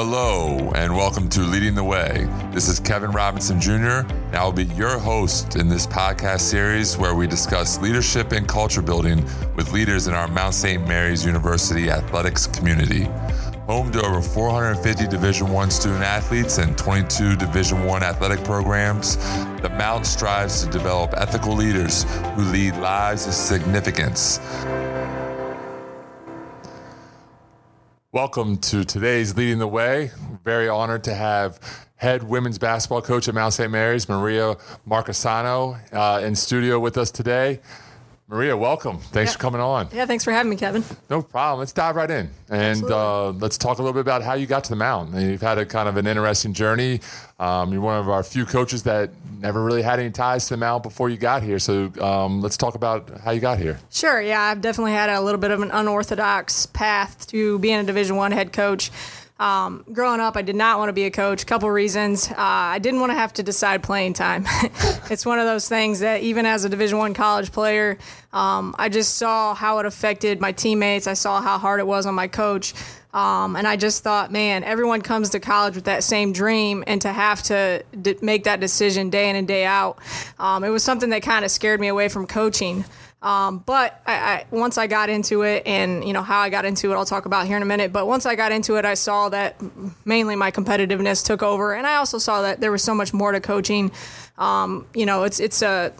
Hello, and welcome to Leading the Way. This is Kevin Robinson Jr., and I will be your host in this podcast series where we discuss leadership and culture building with leaders in our Mount St. Mary's University athletics community. Home to over 450 Division One student athletes and 22 Division One athletic programs, the Mount strives to develop ethical leaders who lead lives of significance. Welcome to today's Leading the Way. Very honored to have head women's basketball coach at Mount St. Mary's, Maria Marchesano, uh, in studio with us today. Maria, welcome. Thanks Yeah. for coming on. Yeah, thanks for having me, Kevin. No problem. Let's dive right in and uh, let's talk a little bit about how you got to the Mount. You've had a kind of an interesting journey. Um, you're one of our few coaches that never really had any ties to the Mount before you got here. So um, let's talk about how you got here. Sure. Yeah, I've definitely had a little bit of an unorthodox path to being a Division One head coach. Um, growing up, I did not want to be a coach. A couple reasons. Uh, I didn't want to have to decide playing time. it's one of those things that even as a Division One college player, um, I just saw how it affected my teammates. I saw how hard it was on my coach. Um, and I just thought, man, everyone comes to college with that same dream, and to have to d- make that decision day in and day out, um, it was something that kind of scared me away from coaching. Um, but I, I, once I got into it, and you know how I got into it, I'll talk about here in a minute. But once I got into it, I saw that mainly my competitiveness took over, and I also saw that there was so much more to coaching. Um, you know, it's it's a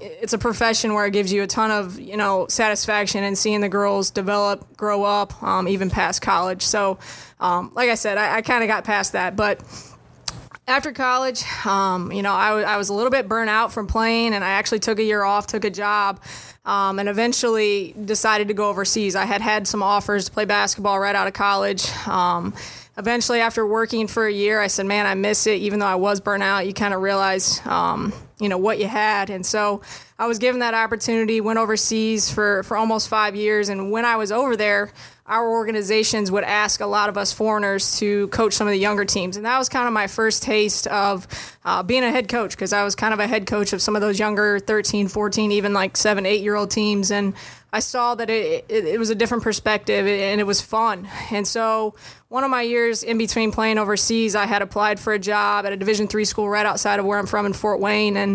it's a profession where it gives you a ton of you know satisfaction and seeing the girls develop, grow up, um, even past college. So, um, like I said, I, I kind of got past that, but after college, um, you know, I was a little bit burnt out from playing, and I actually took a year off, took a job, um, and eventually decided to go overseas. I had had some offers to play basketball right out of college. Um, eventually, after working for a year, I said, "Man, I miss it." Even though I was burnt out, you kind of realize, um, you know, what you had, and so I was given that opportunity. Went overseas for for almost five years, and when I was over there our organizations would ask a lot of us foreigners to coach some of the younger teams. And that was kind of my first taste of uh, being a head coach because I was kind of a head coach of some of those younger 13, 14, even like seven, eight year old teams. And I saw that it, it, it was a different perspective and it was fun. And so one of my years in between playing overseas, I had applied for a job at a Division three school right outside of where I'm from in Fort Wayne. And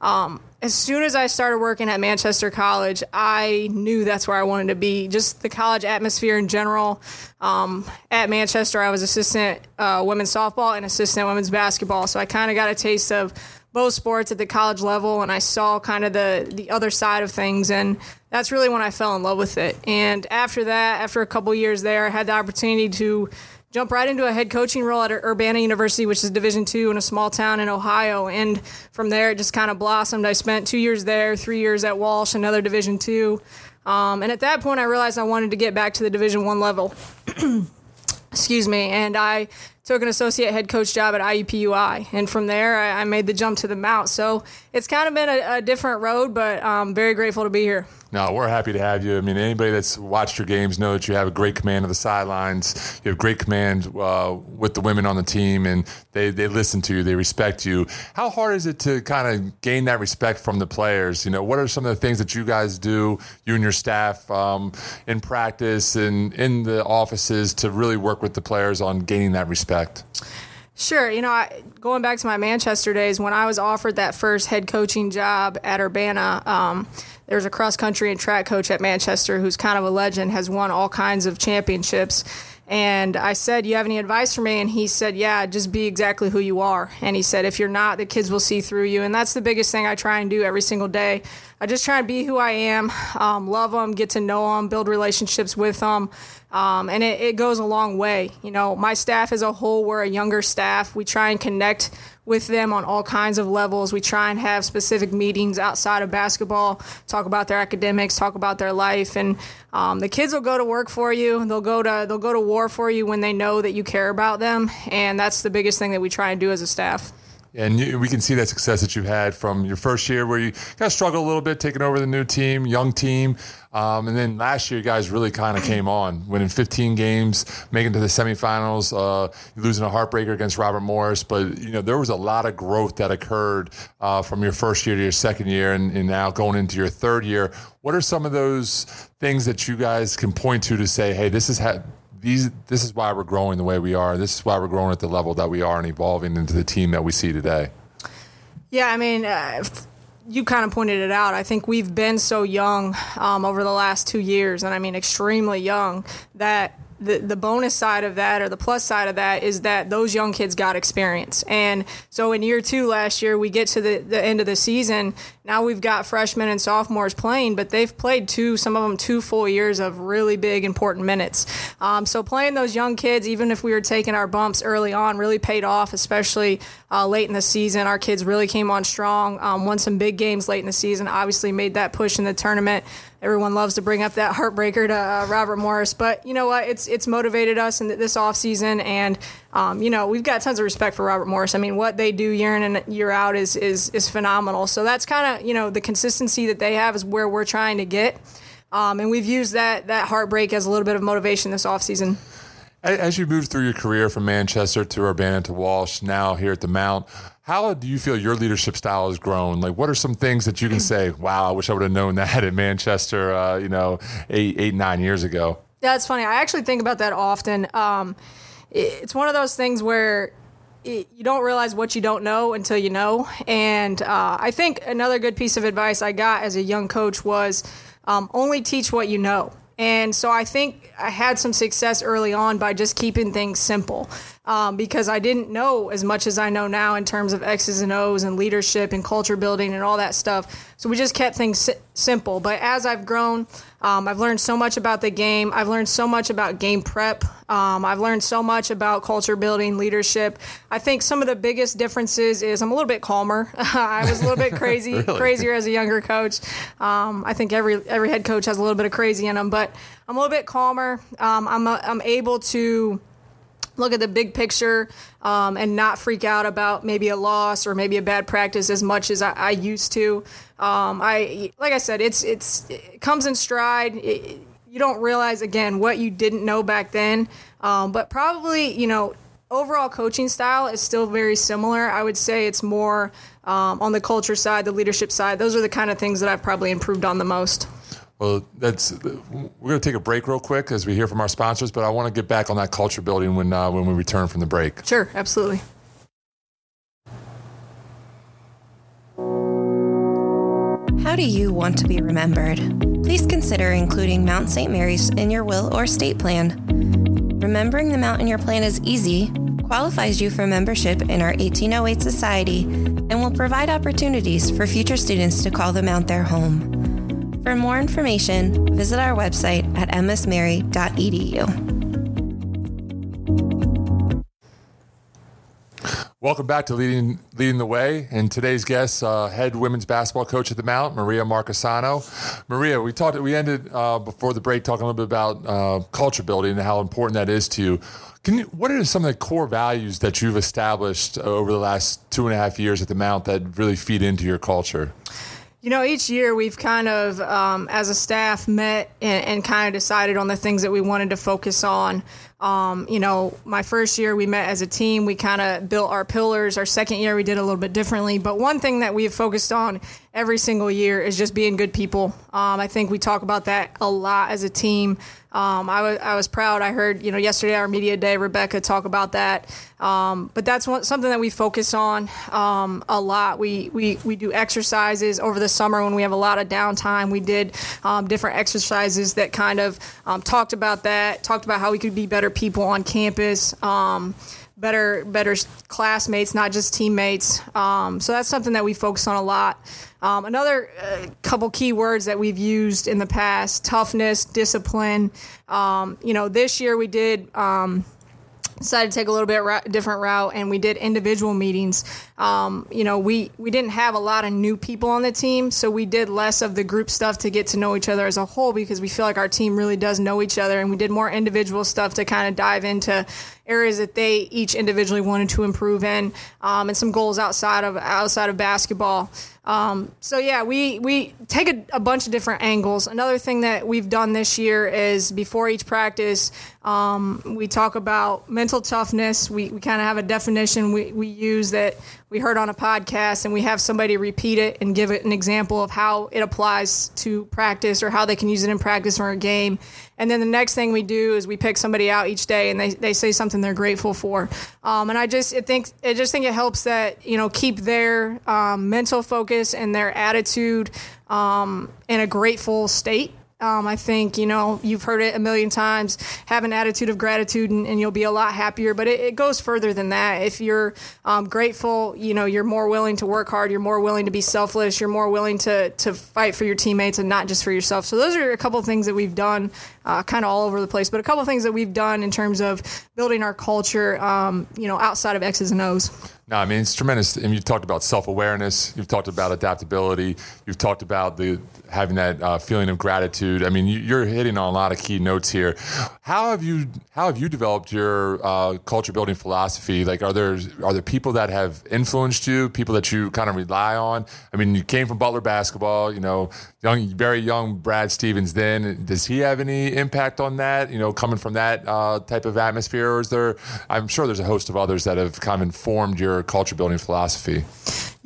um, as soon as I started working at Manchester College, I knew that's where I wanted to be. Just the college atmosphere in general. Um, at Manchester, I was assistant uh, women's softball and assistant women's basketball, so I kind of got a taste of both sports at the college level, and I saw kind of the the other side of things, and that's really when I fell in love with it. And after that, after a couple years there, I had the opportunity to jump right into a head coaching role at Urbana University, which is Division two in a small town in Ohio. And from there, it just kind of blossomed. I spent two years there, three years at Walsh, another Division two. Um, and at that point, I realized I wanted to get back to the Division one level. Excuse me. And I took an associate head coach job at IUPUI. And from there, I, I made the jump to the Mount. So it's kind of been a, a different road, but I'm very grateful to be here. No, we're happy to have you. I mean, anybody that's watched your games know that you have a great command of the sidelines. You have great command uh, with the women on the team, and they, they listen to you, they respect you. How hard is it to kind of gain that respect from the players? You know, what are some of the things that you guys do, you and your staff, um, in practice and in the offices to really work with the players on gaining that respect? Sure. You know, I, going back to my Manchester days, when I was offered that first head coaching job at Urbana, um, there's a cross country and track coach at Manchester who's kind of a legend, has won all kinds of championships. And I said, You have any advice for me? And he said, Yeah, just be exactly who you are. And he said, If you're not, the kids will see through you. And that's the biggest thing I try and do every single day. I just try and be who I am, um, love them, get to know them, build relationships with them. Um, and it, it goes a long way. You know, my staff as a whole, we're a younger staff. We try and connect with them on all kinds of levels. We try and have specific meetings outside of basketball, talk about their academics, talk about their life, and um, the kids will go to work for you. They'll go to they'll go to war for you when they know that you care about them, and that's the biggest thing that we try and do as a staff. And you, we can see that success that you've had from your first year, where you kind of struggled a little bit taking over the new team, young team, um, and then last year, you guys really kind of came on, winning 15 games, making it to the semifinals, uh, losing a heartbreaker against Robert Morris. But you know there was a lot of growth that occurred uh, from your first year to your second year, and, and now going into your third year. What are some of those things that you guys can point to to say, hey, this is ha- these this is why we're growing the way we are. This is why we're growing at the level that we are and evolving into the team that we see today. Yeah, I mean, uh, you kind of pointed it out. I think we've been so young um, over the last two years, and I mean extremely young, that the, the bonus side of that or the plus side of that is that those young kids got experience. And so in year two last year, we get to the, the end of the season. Now we've got freshmen and sophomores playing, but they've played two, some of them two full years of really big, important minutes. Um, so playing those young kids, even if we were taking our bumps early on, really paid off, especially uh, late in the season. Our kids really came on strong, um, won some big games late in the season, obviously made that push in the tournament everyone loves to bring up that heartbreaker to uh, Robert Morris, but you know what? It's it's motivated us in this off season, and um, you know we've got tons of respect for Robert Morris. I mean, what they do year in and year out is is is phenomenal. So that's kind of you know the consistency that they have is where we're trying to get, um, and we've used that that heartbreak as a little bit of motivation this off season. As you moved through your career from Manchester to Urbana to Walsh, now here at the Mount, how do you feel your leadership style has grown? Like, what are some things that you can say, wow, I wish I would have known that at Manchester, uh, you know, eight, eight, nine years ago? That's funny. I actually think about that often. Um, it's one of those things where you don't realize what you don't know until you know. And uh, I think another good piece of advice I got as a young coach was um, only teach what you know. And so I think I had some success early on by just keeping things simple um, because I didn't know as much as I know now in terms of X's and O's and leadership and culture building and all that stuff. So we just kept things si- simple. But as I've grown, um, I've learned so much about the game. I've learned so much about game prep. Um, I've learned so much about culture building, leadership. I think some of the biggest differences is I'm a little bit calmer. I was a little bit crazy, really? crazier as a younger coach. Um, I think every every head coach has a little bit of crazy in them, but I'm a little bit calmer. Um, I'm a, I'm able to look at the big picture um, and not freak out about maybe a loss or maybe a bad practice as much as I, I used to. Um, I like I said, it's it's it comes in stride. It, you don't realize again what you didn't know back then, um, but probably you know overall coaching style is still very similar. I would say it's more um, on the culture side, the leadership side. Those are the kind of things that I've probably improved on the most. Well, that's we're going to take a break real quick as we hear from our sponsors, but I want to get back on that culture building when uh, when we return from the break. Sure, absolutely. How do you want to be remembered? Please consider including Mount St. Mary's in your will or estate plan. Remembering the Mount in your plan is easy, qualifies you for membership in our 1808 Society, and will provide opportunities for future students to call the Mount their home. For more information, visit our website at msmary.edu. Welcome back to Leading Leading the Way, and today's guest, uh, head women's basketball coach at the Mount, Maria Marchesano. Maria, we talked. We ended uh, before the break talking a little bit about uh, culture building and how important that is to you. Can you, what are some of the core values that you've established over the last two and a half years at the Mount that really feed into your culture? You know, each year we've kind of, um, as a staff, met and, and, kind of decided on the things that we wanted to focus on. Um, you know, my first year we met as a team, we kind of built our pillars. Our second year we did a little bit differently. But one thing that we've focused on every single year is just being good people. Um, I think we talk about that a lot as a team. Um, I was I was proud. I heard you know yesterday our media day Rebecca talk about that. Um, but that's one, something that we focus on um, a lot. We, we we do exercises over the summer when we have a lot of downtime. We did um, different exercises that kind of um, talked about that. Talked about how we could be better people on campus. Better better classmates, not just teammates. Um, so that's something that we focus on a lot. Um, another uh, couple key words that we've used in the past: toughness, discipline. Um, you know, this year we did um, decided to take a little bit ra- different route and we did individual meetings. Um, you know we we didn't have a lot of new people on the team so we did less of the group stuff to get to know each other as a whole because we feel like our team really does know each other and we did more individual stuff to kind of dive into areas that they each individually wanted to improve in um, and some goals outside of outside of basketball Um, so yeah, we we take a, a, bunch of different angles. Another thing that we've done this year is before each practice, um, we talk about mental toughness. We, we kind of have a definition we, we use that we heard on a podcast, and we have somebody repeat it and give it an example of how it applies to practice or how they can use it in practice or a game. And then the next thing we do is we pick somebody out each day, and they, they say something they're grateful for. Um, and I just I think I just think it helps that you know keep their um, mental focus and their attitude um, in a grateful state um, I think, you know, you've heard it a million times. Have an attitude of gratitude and, and you'll be a lot happier. But it, it goes further than that. If you're um, grateful, you know, you're more willing to work hard. You're more willing to be selfless. You're more willing to, to fight for your teammates and not just for yourself. So those are a couple of things that we've done uh, kind of all over the place. But a couple of things that we've done in terms of building our culture, um, you know, outside of X's and O's. No, I mean it's tremendous. And you talked about self awareness. You've talked about adaptability. You've talked about the having that uh, feeling of gratitude. I mean, you're hitting on a lot of key notes here. How have you how have you developed your uh, culture building philosophy? Like, are there are there people that have influenced you? People that you kind of rely on? I mean, you came from Butler basketball. You know, young, very young Brad Stevens. Then does he have any impact on that? You know, coming from that uh, type of atmosphere, or is there? I'm sure there's a host of others that have kind of informed your culture building philosophy.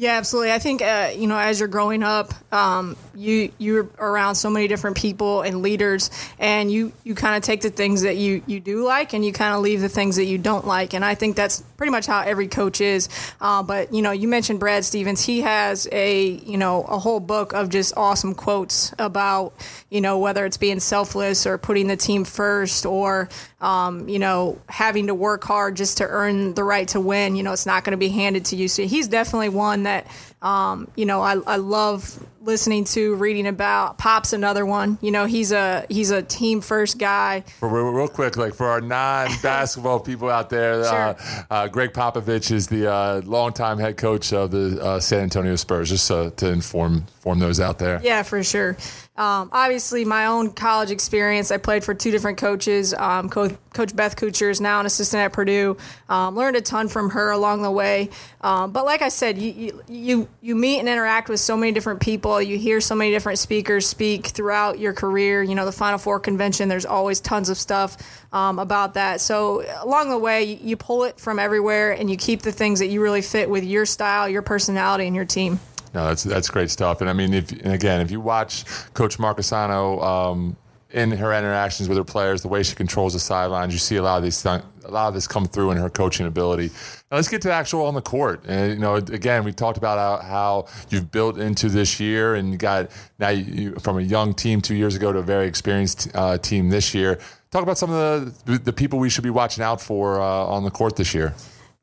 Yeah, absolutely. I think uh, you know as you're growing up, um, you you're around so many different people and leaders, and you you kind of take the things that you you do like, and you kind of leave the things that you don't like. And I think that's pretty much how every coach is. Uh, but you know, you mentioned Brad Stevens. He has a you know a whole book of just awesome quotes about you know whether it's being selfless or putting the team first or um, you know having to work hard just to earn the right to win. You know, it's not going to be handed to you. So he's definitely one that that um, you know I, I love listening to, reading about. Pop's another one. You know, he's a he's a team first guy. Real, real quick, like for our non basketball people out there, sure. uh, uh, Gregg Popovich is the uh, longtime head coach of the uh, San Antonio Spurs. Just to inform inform those out there. Yeah, for sure. Um, obviously, my own college experience, I played for two different coaches. Um, Co- Coach Beth Kuchar is now an assistant at Purdue. Um, learned a ton from her along the way. Um, but like I said, you, you you meet and interact with so many different people. You hear so many different speakers speak throughout your career. You know, the Final Four convention. There's always tons of stuff um, about that. So along the way, you, you pull it from everywhere, and you keep the things that you really fit with your style, your personality, and your team. No, that's that's great stuff. And I mean, if and again, if you watch Coach Marchesano um, in her interactions with her players, the way she controls the sidelines, you see a lot of these th- a lot of this come through in her coaching ability. Now let's get to actual on the court. And you know, again, we talked about how, how you've built into this year, and you got now you, from a young team two years ago to a very experienced uh, team this year. Talk about some of the the people we should be watching out for uh, on the court this year.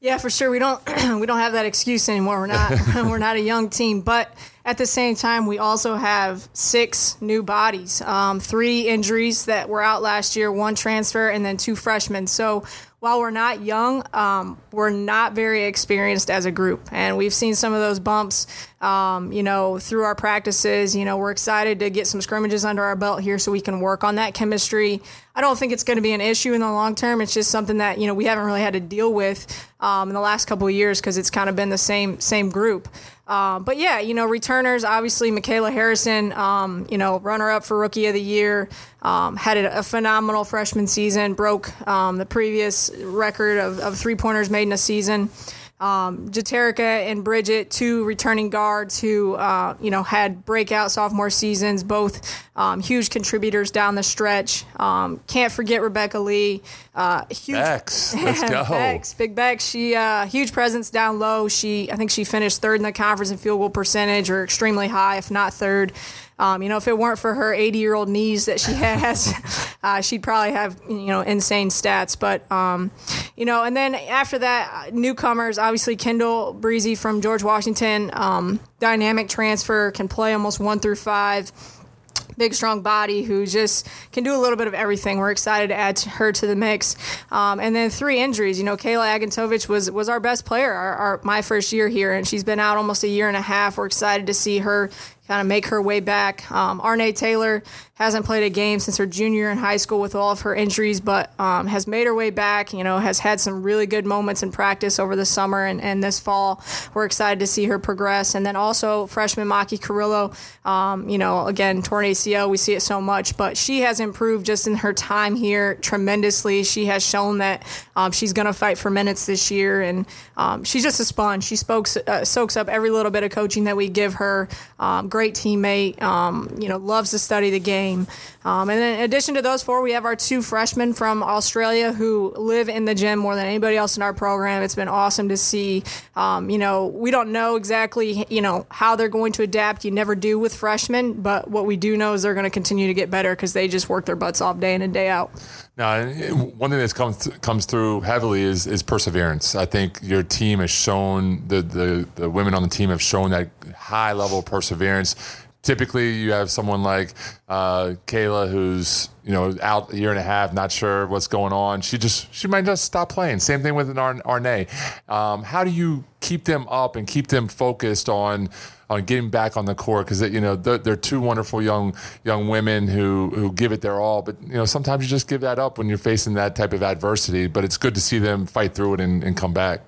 Yeah, for sure. We don't we don't have that excuse anymore. We're not we're not a young team, but at the same time, we also have six new bodies, um, three injuries that were out last year, one transfer, and then two freshmen. So while we're not young, um, we're not very experienced as a group, and we've seen some of those bumps, um, you know, through our practices. You know, we're excited to get some scrimmages under our belt here so we can work on that chemistry. I don't think it's going to be an issue in the long term. It's just something that you know we haven't really had to deal with um, in the last couple of years because it's kind of been the same same group. Uh, but yeah, you know, returners, obviously, Michaela Harrison, um, you know, runner up for Rookie of the Year, um, had a, phenomenal freshman season, broke um, the previous record of, of three pointers made in a season um, Jeterica and Bridget, two returning guards who, uh, you know, had breakout sophomore seasons, both um, huge contributors down the stretch. Um, can't forget Rebecca Lee. Uh, huge, Bex, let's go. Bex, Big Bex. She uh, huge presence down low. She, I think she finished third in the conference in field goal percentage, or extremely high, if not third. Um, you know, if it weren't for her 80 year old knees that she has, uh, she'd probably have, you know, insane stats. But, um, you know, and then after that, newcomers, obviously Kendall Breezy from George Washington, um, dynamic transfer, can play almost one through five big, strong body who just can do a little bit of everything. We're excited to add her to the mix. Um, and then three injuries. You know, Kayla Agantovich was was our best player our, our, my first year here, and she's been out almost a year and a half. We're excited to see her kind of make her way back. Um, Arne Taylor hasn't played a game since her junior in high school with all of her injuries, but um, has made her way back. You know, has had some really good moments in practice over the summer and, and this fall. We're excited to see her progress. And then also freshman Maki Carrillo, um, you know, again, torn ACL, we see it so much, but she has improved just in her time here tremendously. She has shown that um, she's going to fight for minutes this year, and um, she's just a sponge. She spokes, uh, soaks up every little bit of coaching that we give her. Um, great teammate, um, you know, loves to study the game. Um, and in addition to those four, we have our two freshmen from Australia who live in the gym more than anybody else in our program. It's been awesome to see. Um, you know, we don't know exactly, you know, how they're going to adapt. You never do with freshmen, but what we do know is they're going to continue to get better because they just work their butts off day in and day out. Now, one thing that comes comes through heavily is is perseverance. I think your team has shown the, the the women on the team have shown that high level of perseverance typically you have someone like uh, Kayla who's you know out a year and a half, not sure what's going on. She just she might just stop playing. Same thing with an Arne. Um, how do you keep them up and keep them focused on on getting back on the court because you know they're, they're, two wonderful young young women who who give it their all. But you know sometimes you just give that up when you're facing that type of adversity. But it's good to see them fight through it and, and come back.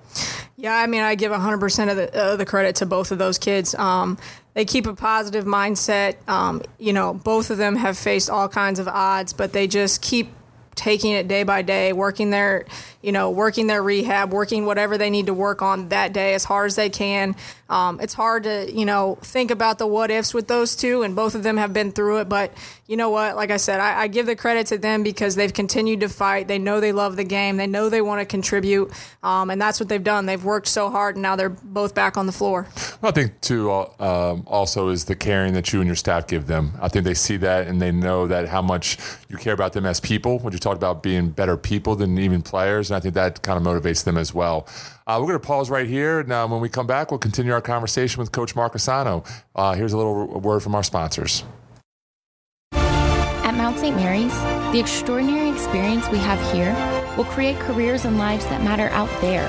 Yeah, I mean, I give 100% of the, uh, the credit to both of those kids. Um, they keep a positive mindset. Um, you know, both of them have faced all kinds of odds, but they just keep taking it day by day, working their, you know, working their rehab, working whatever they need to work on that day as hard as they can. Um, it's hard to, you know, think about the what ifs with those two, and both of them have been through it. But you know what? Like I said, I, I give the credit to them because they've continued to fight. They know they love the game. They know they want to contribute, um, and that's what they've done. They've worked so hard, and now they're both back on the floor. I think too. Uh, um, also, is the caring that you and your staff give them. I think they see that, and they know that how much you care about them as people. When you talked about being better people than even players, and I think that kind of motivates them as well. Uh, we're going to pause right here. Now, when we come back, we'll continue our conversation with Coach Marchesano. Uh, here's a little word from our sponsors. At Mount St. Mary's, the extraordinary experience we have here will create careers and lives that matter out there.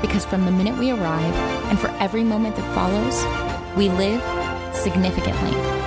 Because from the minute we arrive and for every moment that follows, we live significantly.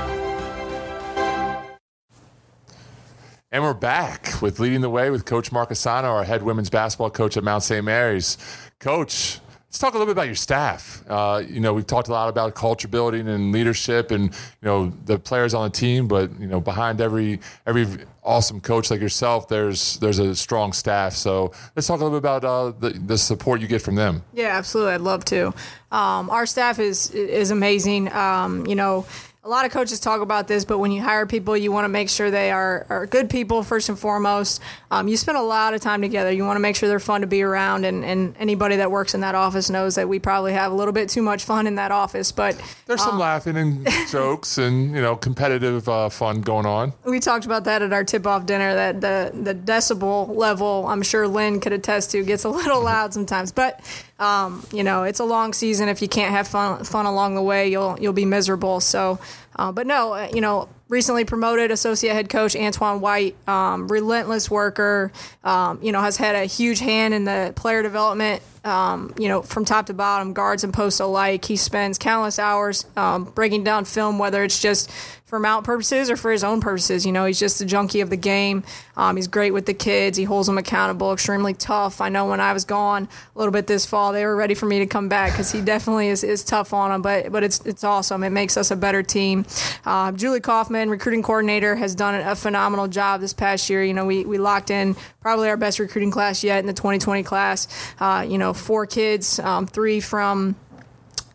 And we're back with leading the way with Coach Marchesano, our head women's basketball coach at Mount St. Mary's. Coach, let's talk a little bit about your staff. Uh, you know, we've talked a lot about culture building and leadership, and you know the players on the team. But you know, behind every every awesome coach like yourself, there's there's a strong staff. So let's talk a little bit about uh, the the support you get from them. Yeah, absolutely. I'd love to. Um, our staff is is amazing. Um, you know a lot of coaches talk about this, but when you hire people, you want to make sure they are, are good people first and foremost. Um, you spend a lot of time together. You want to make sure they're fun to be around, and, and anybody that works in that office knows that we probably have a little bit too much fun in that office. But there's some um, laughing and jokes and you know competitive uh, fun going on. We talked about that at our tip-off dinner. That the the decibel level, I'm sure Lynn could attest to, gets a little loud sometimes, but um, you know, it's a long season. If you can't have fun, fun along the way, you'll you'll be miserable. So, uh, but no, uh, you know, recently promoted associate head coach Antoine White, um, relentless worker. Um, you know, has had a huge hand in the player development. Um, you know, from top to bottom, guards and posts alike. He spends countless hours um, breaking down film, whether it's just for mount purposes or for his own purposes. You know, he's just a junkie of the game. Um, he's great with the kids. He holds them accountable. Extremely tough. I know when I was gone a little bit this fall, they were ready for me to come back because he definitely is, is tough on them. But but it's it's awesome. It makes us a better team. Uh, Julie Kaufman, recruiting coordinator, has done a phenomenal job this past year. You know, we we locked in probably our best recruiting class yet in the 2020 class. Uh, you know, four kids, um, three from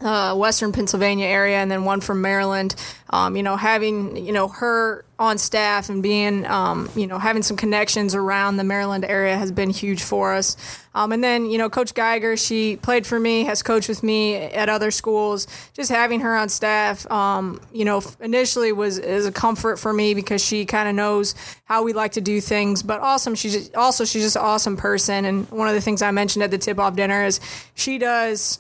uh, Western Pennsylvania area, and then one from Maryland. Um, you know, having you know her on staff and being um, you know having some connections around the Maryland area has been huge for us. Um, and then you know Coach Geiger, she played for me, has coached with me at other schools. Just having her on staff, um, you know, initially was is a comfort for me because she kind of knows how we like to do things. But awesome, she's just, also she's just an awesome person. And one of the things I mentioned at the tip off dinner is she does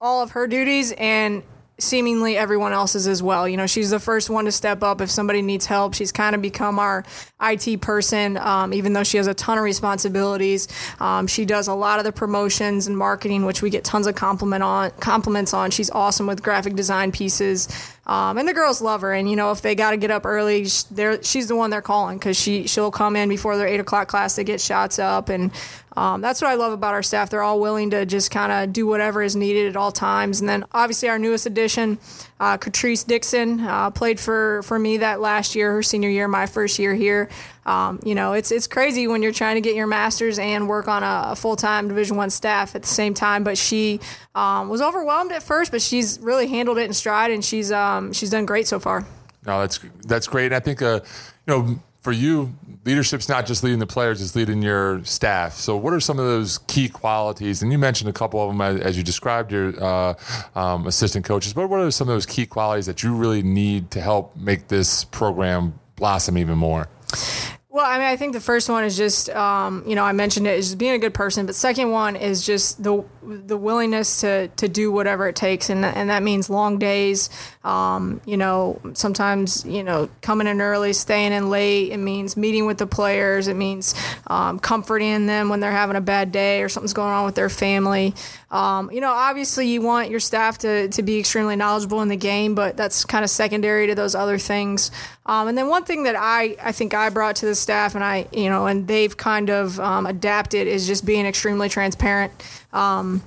all of her duties and seemingly everyone else's as well. You know, she's the first one to step up if somebody needs help. She's kind of become our IT person, um, even though she has a ton of responsibilities. Um, she does a lot of the promotions and marketing, which we get tons of compliment on compliments on. She's awesome with graphic design pieces. Um, and the girls love her. And you know, if they got to get up early, she's the one they're calling because she she'll come in before their eight o'clock class to get shots up. And um, that's what I love about our staff. They're all willing to just kind of do whatever is needed at all times. And then obviously our newest addition, uh, Catrice Dixon, uh, played for for me that last year, her senior year, my first year here. Um, you know, it's it's crazy when you're trying to get your master's and work on a, a full time Division One staff at the same time. But she um, was overwhelmed at first, but she's really handled it in stride, and she's um, she's done great so far. No, that's that's great. And I think uh, you know for you, leadership's not just leading the players; it's leading your staff. So, what are some of those key qualities? And you mentioned a couple of them as, as you described your uh, um, assistant coaches. But what are some of those key qualities that you really need to help make this program blossom even more? Well, I mean, I think the first one is just, um, you know, I mentioned it is just being a good person. But second one is just the the willingness to to do whatever it takes, and and that means long days. Um, you know, sometimes you know coming in early, staying in late. It means meeting with the players. It means um, comforting them when they're having a bad day or something's going on with their family. Um, you know, obviously you want your staff to, to be extremely knowledgeable in the game, but that's kind of secondary to those other things. Um, and then one thing that I, I think I brought to the staff and I, you know, and they've kind of um, adapted is just being extremely transparent. Um,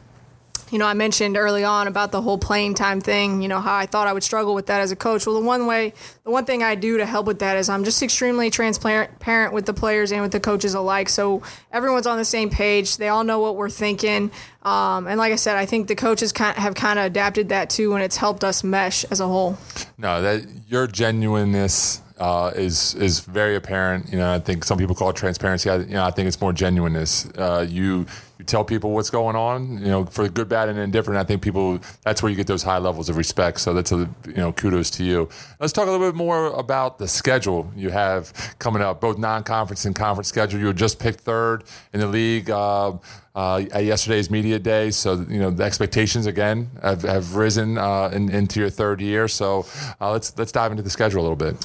you know, I mentioned early on about the whole playing time thing, you know, how I thought I would struggle with that as a coach. Well, the one way, the one thing I do to help with that is I'm just extremely transparent with the players and with the coaches alike. So everyone's on the same page. They all know what we're thinking. Um, and like I said, I think the coaches kind have kind of adapted that too, and it's helped us mesh as a whole. No, that your genuineness uh, is is very apparent. You know, I think some people call it transparency. I, you know, I think it's more genuineness. Uh, you you tell people what's going on. You know, for good, bad, and indifferent. I think people that's where you get those high levels of respect. So that's a you know kudos to you. Let's talk a little bit more about the schedule you have coming up, both non-conference and conference schedule. You were just picked third in the league. Uh, uh, at yesterday's media day. So you know the expectations again have, have risen uh, in, into your third year. So uh, let's let's dive into the schedule a little bit.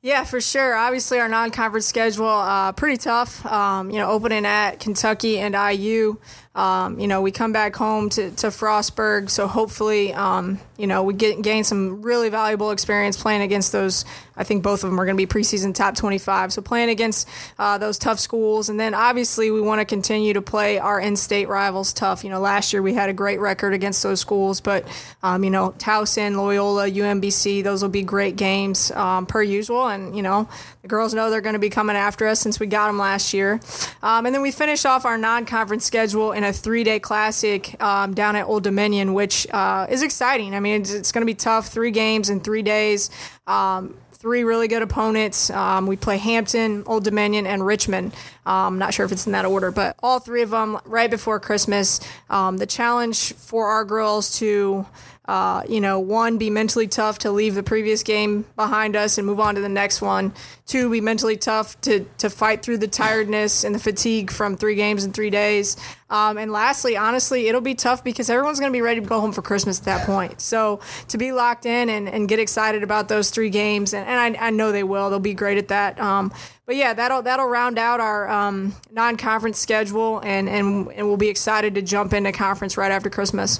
Yeah, for sure. Obviously, our non-conference schedule uh, pretty tough. Um, you know, opening at Kentucky and IU. Um, you know, we come back home to, to Frostburg, so hopefully, um, you know, we get gain some really valuable experience playing against those. I think both of them are going to be preseason top 25. So playing against uh, those tough schools, and then obviously we want to continue to play our in-state rivals tough. You know, last year we had a great record against those schools, but um, you know, Towson, Loyola, UMBC, those will be great games um, per usual, and you know, the girls know they're going to be coming after us since we got them last year. Um, and then we finish off our non-conference schedule in a three-day classic um, down at Old Dominion, which uh, is exciting. I mean, it's, it's going to be tough. Three games in three days. Um, three really good opponents. Um, we play Hampton, Old Dominion, and Richmond. Um, not sure if it's in that order, but all three of them right before Christmas. Um, the challenge for our girls to uh, you know, one, be mentally tough to leave the previous game behind us and move on to the next one. Two, be mentally tough to, to fight through the tiredness and the fatigue from three games in three days. Um, and lastly, honestly, it'll be tough because everyone's going to be ready to go home for Christmas at that point. So to be locked in and, and get excited about those three games, and, and I, I know they will, they'll be great at that. Um, but yeah, that'll that'll round out our um, non-conference schedule, and, and and we'll be excited to jump into conference right after Christmas.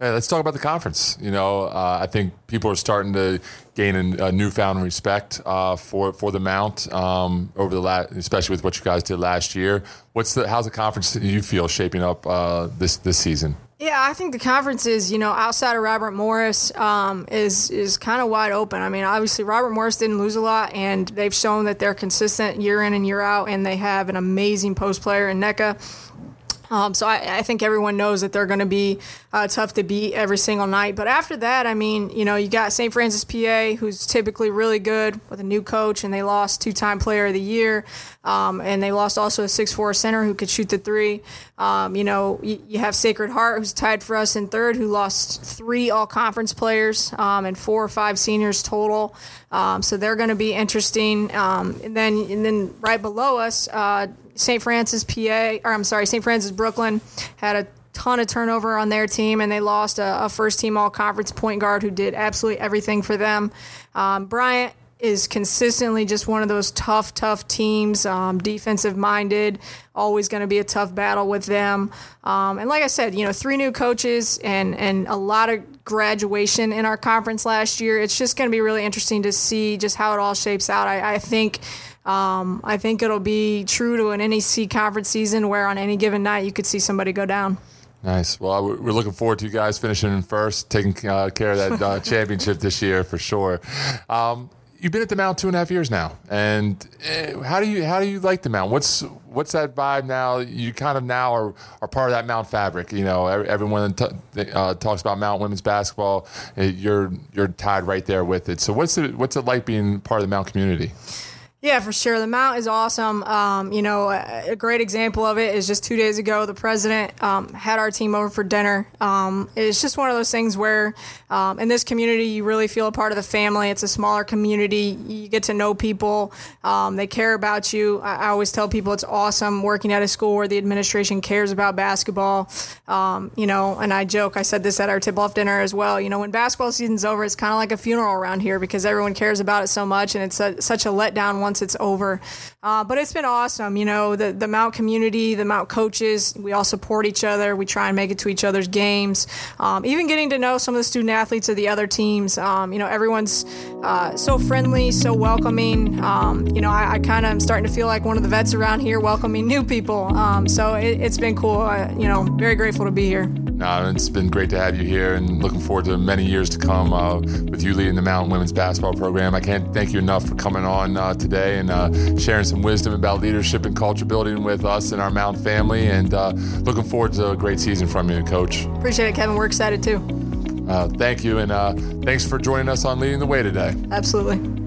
Hey, let's talk about the conference. You know, uh, I think people are starting to gain a, newfound respect uh, for for the Mount um, over the last, especially with what you guys did last year. What's the how's the conference you feel shaping up uh, this this season? Yeah, I think the conference is, you know, outside of Robert Morris, um, is is kind of wide open. I mean, obviously Robert Morris didn't lose a lot, and they've shown that they're consistent year in and year out, and they have an amazing post player in Nneka. Um, so I, I, think everyone knows that they're going to be uh, tough to beat every single night. But after that, I mean, you know, you got St. Francis, PA, who's typically really good with a new coach, and they lost two-time Player of the Year, um, and they lost also a six-four center who could shoot the three. Um, you know, you, you, have Sacred Heart, who's tied for us in third, who lost three All-Conference players um, and four or five seniors total. Um, so they're going to be interesting. Um, and then, and then right below us. Uh, St. Francis, PA, or I'm sorry, St. Francis, Brooklyn had a ton of turnover on their team, and they lost a, a first team all conference point guard who did absolutely everything for them. Um, Bryant is consistently just one of those tough, tough teams, um, defensive minded, always going to be a tough battle with them. Um, and like I said, you know, three new coaches and, and a lot of graduation in our conference last year. It's just going to be really interesting to see just how it all shapes out. I, I think. Um, I think it'll be true to an NEC conference season where on any given night you could see somebody go down. Nice. Well, we're looking forward to you guys finishing in first, taking uh, care of that uh, championship this year for sure. Um, you've been at the Mount two and a half years now, and uh, how do you how do you like the Mount? What's what's that vibe now? You kind of now are, are part of that Mount fabric. You know, everyone t- uh, talks about Mount women's basketball. Uh, you're you're tied right there with it. So what's it what's it like being part of the Mount community? Yeah, for sure. The Mount is awesome. Um, you know, a, great example of it is just two days ago, the president um, had our team over for dinner. Um, it's just one of those things where um, in this community, you really feel a part of the family. It's a smaller community. You get to know people. Um, they care about you. I, I, always tell people it's awesome working at a school where the administration cares about basketball. Um, you know, and I joke, I said this at our tip off dinner as well. You know, when basketball season's over, it's kind of like a funeral around here because everyone cares about it so much and it's a, such a letdown it's over. Uh, but it's been awesome. You know, the, the Mount community, the Mount coaches, we all support each other. We try and make it to each other's games. Um, even getting to know some of the student athletes of the other teams. Um, you know, everyone's uh, so friendly, so welcoming. Um, you know, I, I kind of am starting to feel like one of the vets around here welcoming new people. Um, so it, has been cool. Uh, you know, very grateful to be here. No, it's been great to have you here and looking forward to many years to come uh, with you leading the Mountain Women's Basketball Program. I can't thank you enough for coming on uh, today and uh, sharing some wisdom about leadership and culture building with us and our Mountain family. And uh, looking forward to a great season from you, Coach. Appreciate it, Kevin. We're excited too. Uh, thank you, and uh, thanks for joining us on Leading the Way today. Absolutely.